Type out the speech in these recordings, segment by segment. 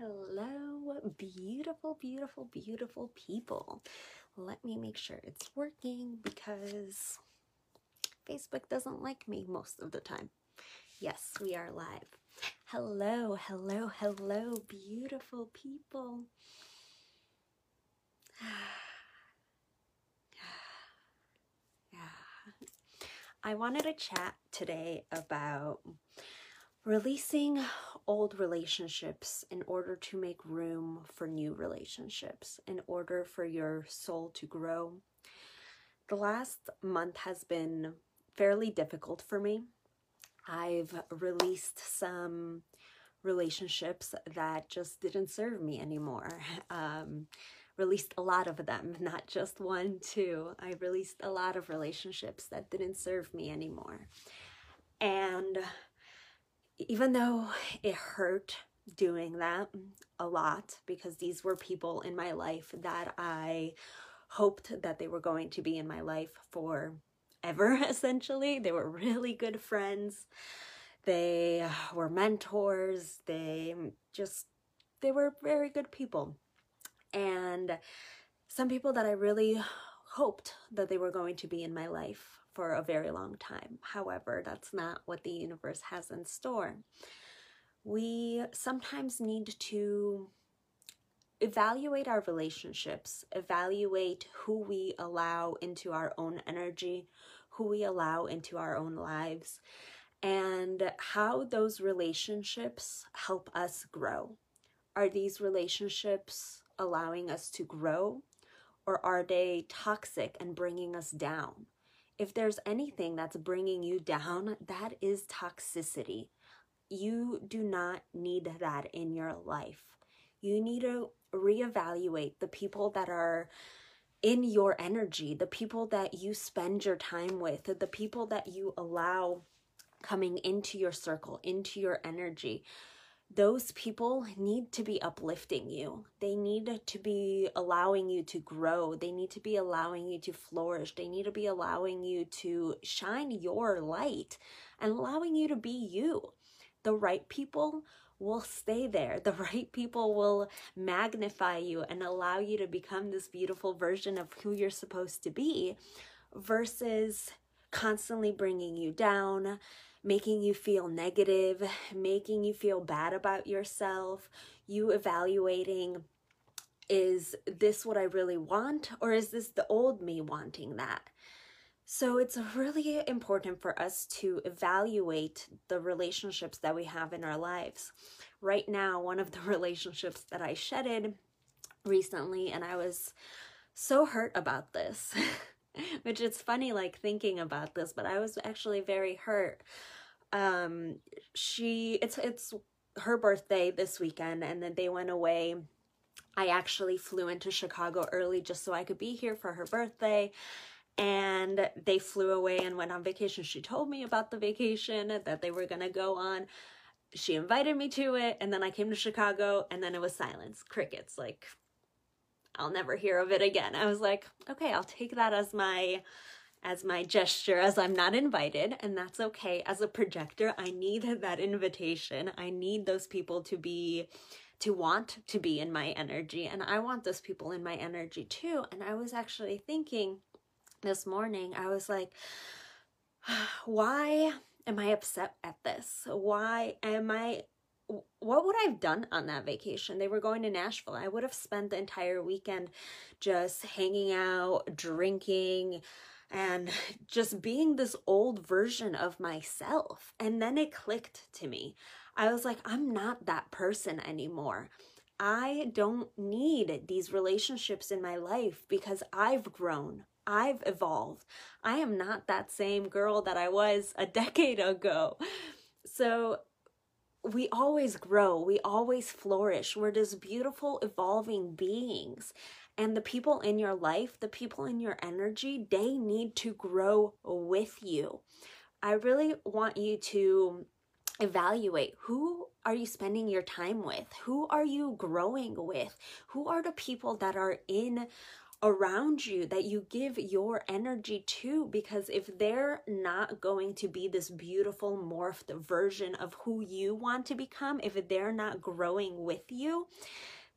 Hello, beautiful, beautiful, beautiful people. Let me make sure it's working because Facebook doesn't like me most of the time. Yes, we are live. Hello, hello, hello, beautiful people. I wanted to chat today about releasing old relationships in order to make room for new relationships, in order for your soul to grow. The last month has been fairly difficult for me. I've released some relationships that just didn't serve me anymore. Um, released a lot of them, not just one, two. I released a lot of relationships that didn't serve me anymore. And even though it hurt doing that a lot because these were people in my life that I hoped that they were going to be in my life for ever essentially. They were really good friends. They were mentors. They just they were very good people. And some people that I really hoped that they were going to be in my life for a very long time. However, that's not what the universe has in store. We sometimes need to evaluate our relationships, evaluate who we allow into our own energy, who we allow into our own lives, and how those relationships help us grow. Are these relationships allowing us to grow, or are they toxic and bringing us down? If there's anything that's bringing you down, that is toxicity. You do not need that in your life. You need to reevaluate the people that are in your energy, the people that you spend your time with, the people that you allow coming into your circle, into your energy those people need to be uplifting you. They need to be allowing you to grow. They need to be allowing you to flourish. They need to be allowing you to shine your light and allowing you to be you. The right people will stay there. The right people will magnify you and allow you to become this beautiful version of who you're supposed to be versus constantly bringing you down making you feel negative, making you feel bad about yourself, you evaluating is this what I really want or is this the old me wanting that? So it's really important for us to evaluate the relationships that we have in our lives. Right now, one of the relationships that I shedded recently, and I was so hurt about this. which it's funny like thinking about this but i was actually very hurt. Um she it's it's her birthday this weekend and then they went away. I actually flew into chicago early just so i could be here for her birthday and they flew away and went on vacation. She told me about the vacation that they were going to go on. She invited me to it and then i came to chicago and then it was silence crickets like I'll never hear of it again. I was like, okay, I'll take that as my as my gesture as I'm not invited and that's okay. As a projector, I need that invitation. I need those people to be to want to be in my energy and I want those people in my energy too. And I was actually thinking this morning, I was like, why am I upset at this? Why am I what would I have done on that vacation? They were going to Nashville. I would have spent the entire weekend just hanging out, drinking, and just being this old version of myself. And then it clicked to me. I was like, I'm not that person anymore. I don't need these relationships in my life because I've grown. I've evolved. I am not that same girl that I was a decade ago. So we always grow, we always flourish. We're just beautiful, evolving beings. And the people in your life, the people in your energy, they need to grow with you. I really want you to evaluate who are you spending your time with? Who are you growing with? Who are the people that are in around you that you give your energy to because if they're not going to be this beautiful morphed version of who you want to become if they're not growing with you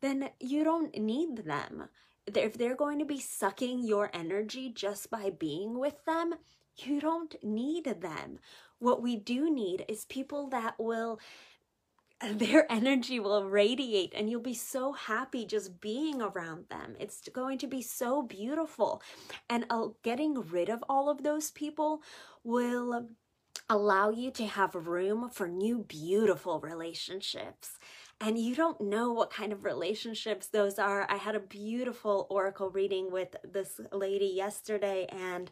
then you don't need them. If they're going to be sucking your energy just by being with them you don't need them. What we do need is people that will their energy will radiate and you'll be so happy just being around them. It's going to be so beautiful. And getting rid of all of those people will allow you to have room for new beautiful relationships. And you don't know what kind of relationships those are. I had a beautiful oracle reading with this lady yesterday and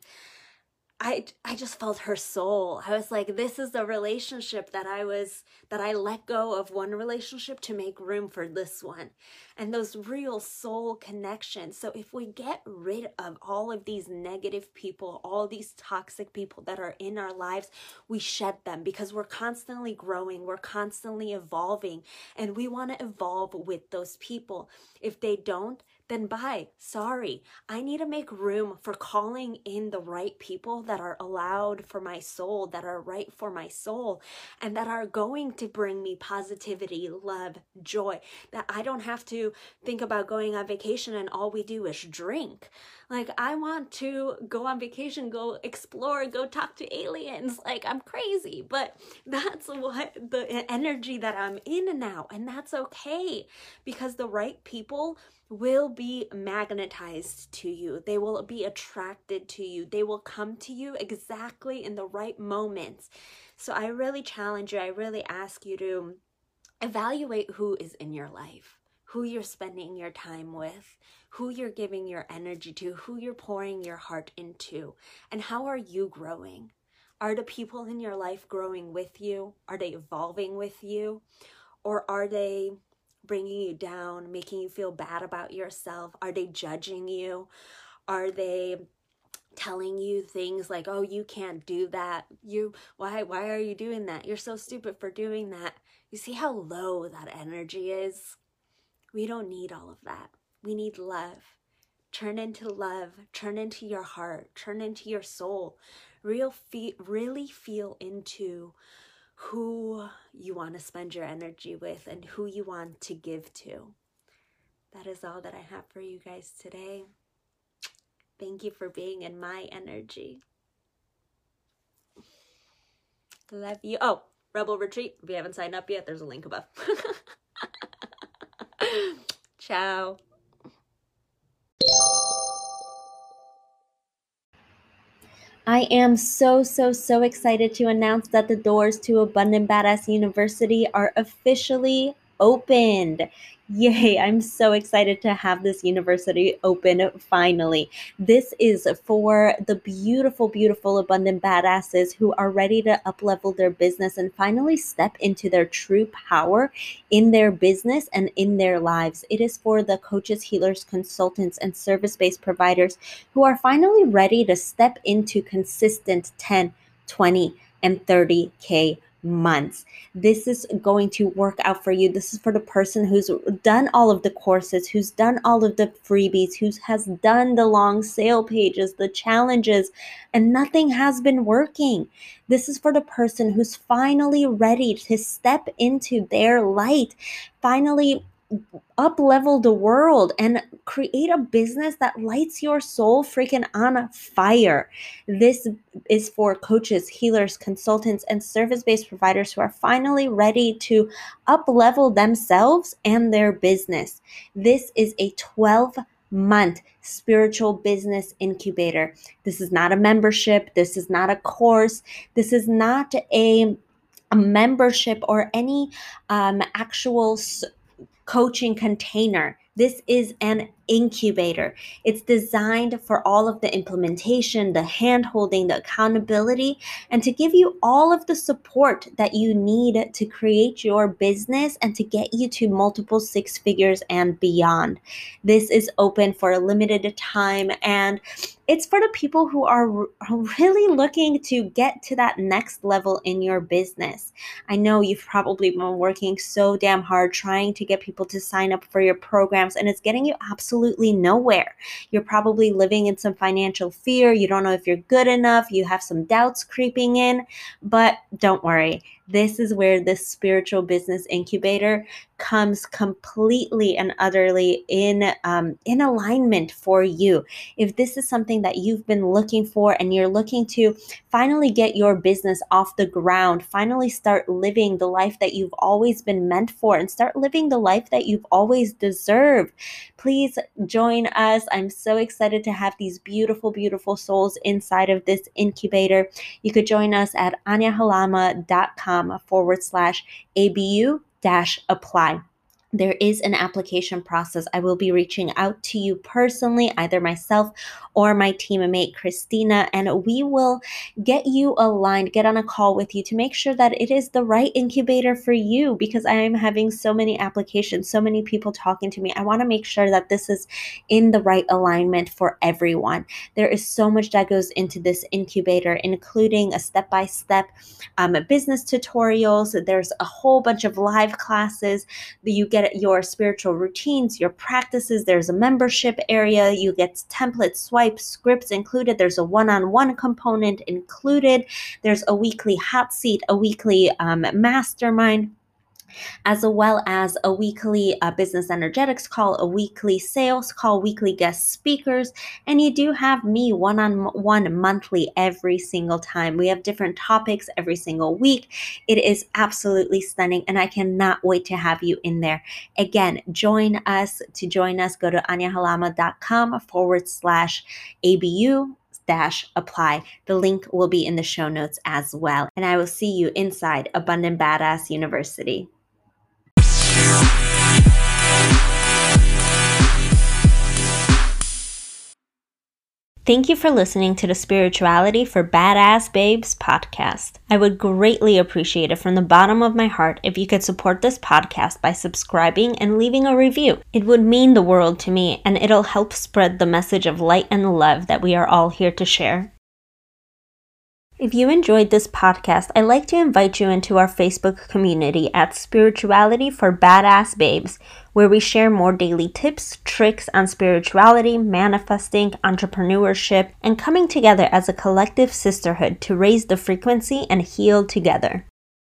I I just felt her soul. I was like this is the relationship that I was that I let go of one relationship to make room for this one. And those real soul connections. So if we get rid of all of these negative people, all these toxic people that are in our lives, we shed them because we're constantly growing, we're constantly evolving, and we want to evolve with those people. If they don't, then bye. Sorry. I need to make room for calling in the right people that are allowed for my soul, that are right for my soul, and that are going to bring me positivity, love, joy. That I don't have to think about going on vacation and all we do is drink. Like, I want to go on vacation, go explore, go talk to aliens. Like, I'm crazy, but that's what the energy that I'm in now. And that's okay because the right people will be magnetized to you. They will be attracted to you. They will come to you exactly in the right moments. So I really challenge you, I really ask you to evaluate who is in your life, who you're spending your time with, who you're giving your energy to, who you're pouring your heart into, and how are you growing? Are the people in your life growing with you? Are they evolving with you? Or are they bringing you down, making you feel bad about yourself? Are they judging you? Are they telling you things like, "Oh, you can't do that. You why why are you doing that? You're so stupid for doing that." You see how low that energy is? We don't need all of that. We need love. Turn into love, turn into your heart, turn into your soul. Real fe- really feel into who you want to spend your energy with and who you want to give to. That is all that I have for you guys today. Thank you for being in my energy. Love you. Oh, Rebel Retreat. If you haven't signed up yet, there's a link above. Ciao. I am so, so, so excited to announce that the doors to Abundant Badass University are officially opened. Yay, I'm so excited to have this university open finally. This is for the beautiful, beautiful, abundant badasses who are ready to uplevel their business and finally step into their true power in their business and in their lives. It is for the coaches, healers, consultants, and service based providers who are finally ready to step into consistent 10, 20, and 30K months. This is going to work out for you. This is for the person who's done all of the courses, who's done all of the freebies, who has done the long sale pages, the challenges, and nothing has been working. This is for the person who's finally ready to step into their light, finally up level the world and create a business that lights your soul freaking on fire. This is for coaches, healers, consultants, and service based providers who are finally ready to up level themselves and their business. This is a 12 month spiritual business incubator. This is not a membership. This is not a course. This is not a a membership or any um, actual coaching container. This is an incubator. It's designed for all of the implementation, the hand holding, the accountability, and to give you all of the support that you need to create your business and to get you to multiple six figures and beyond. This is open for a limited time and it's for the people who are really looking to get to that next level in your business. I know you've probably been working so damn hard trying to get people to sign up for your programs, and it's getting you absolutely absolutely nowhere. You're probably living in some financial fear. You don't know if you're good enough. You have some doubts creeping in, but don't worry. This is where this spiritual business incubator comes completely and utterly in um, in alignment for you. If this is something that you've been looking for and you're looking to finally get your business off the ground, finally start living the life that you've always been meant for, and start living the life that you've always deserved, please join us. I'm so excited to have these beautiful, beautiful souls inside of this incubator. You could join us at aniahalama.com Um, forward slash ABU dash apply there is an application process. I will be reaching out to you personally, either myself or my teammate Christina, and we will get you aligned, get on a call with you to make sure that it is the right incubator for you because I am having so many applications, so many people talking to me. I want to make sure that this is in the right alignment for everyone. There is so much that goes into this incubator, including a step by step business tutorials. There's a whole bunch of live classes that you get get your spiritual routines, your practices. There's a membership area. You get templates, swipes, scripts included. There's a one on one component included. There's a weekly hot seat, a weekly um, mastermind as well as a weekly uh, business energetics call, a weekly sales call, weekly guest speakers, and you do have me one on one monthly every single time. We have different topics every single week. It is absolutely stunning, and I cannot wait to have you in there. Again, join us. To join us, go to aniahalama.com forward slash ABU dash apply. The link will be in the show notes as well. And I will see you inside Abundant Badass University. Thank you for listening to the Spirituality for Badass Babes podcast. I would greatly appreciate it from the bottom of my heart if you could support this podcast by subscribing and leaving a review. It would mean the world to me and it'll help spread the message of light and love that we are all here to share. If you enjoyed this podcast, I'd like to invite you into our Facebook community at Spirituality for Badass Babes, where we share more daily tips, tricks on spirituality, manifesting, entrepreneurship, and coming together as a collective sisterhood to raise the frequency and heal together.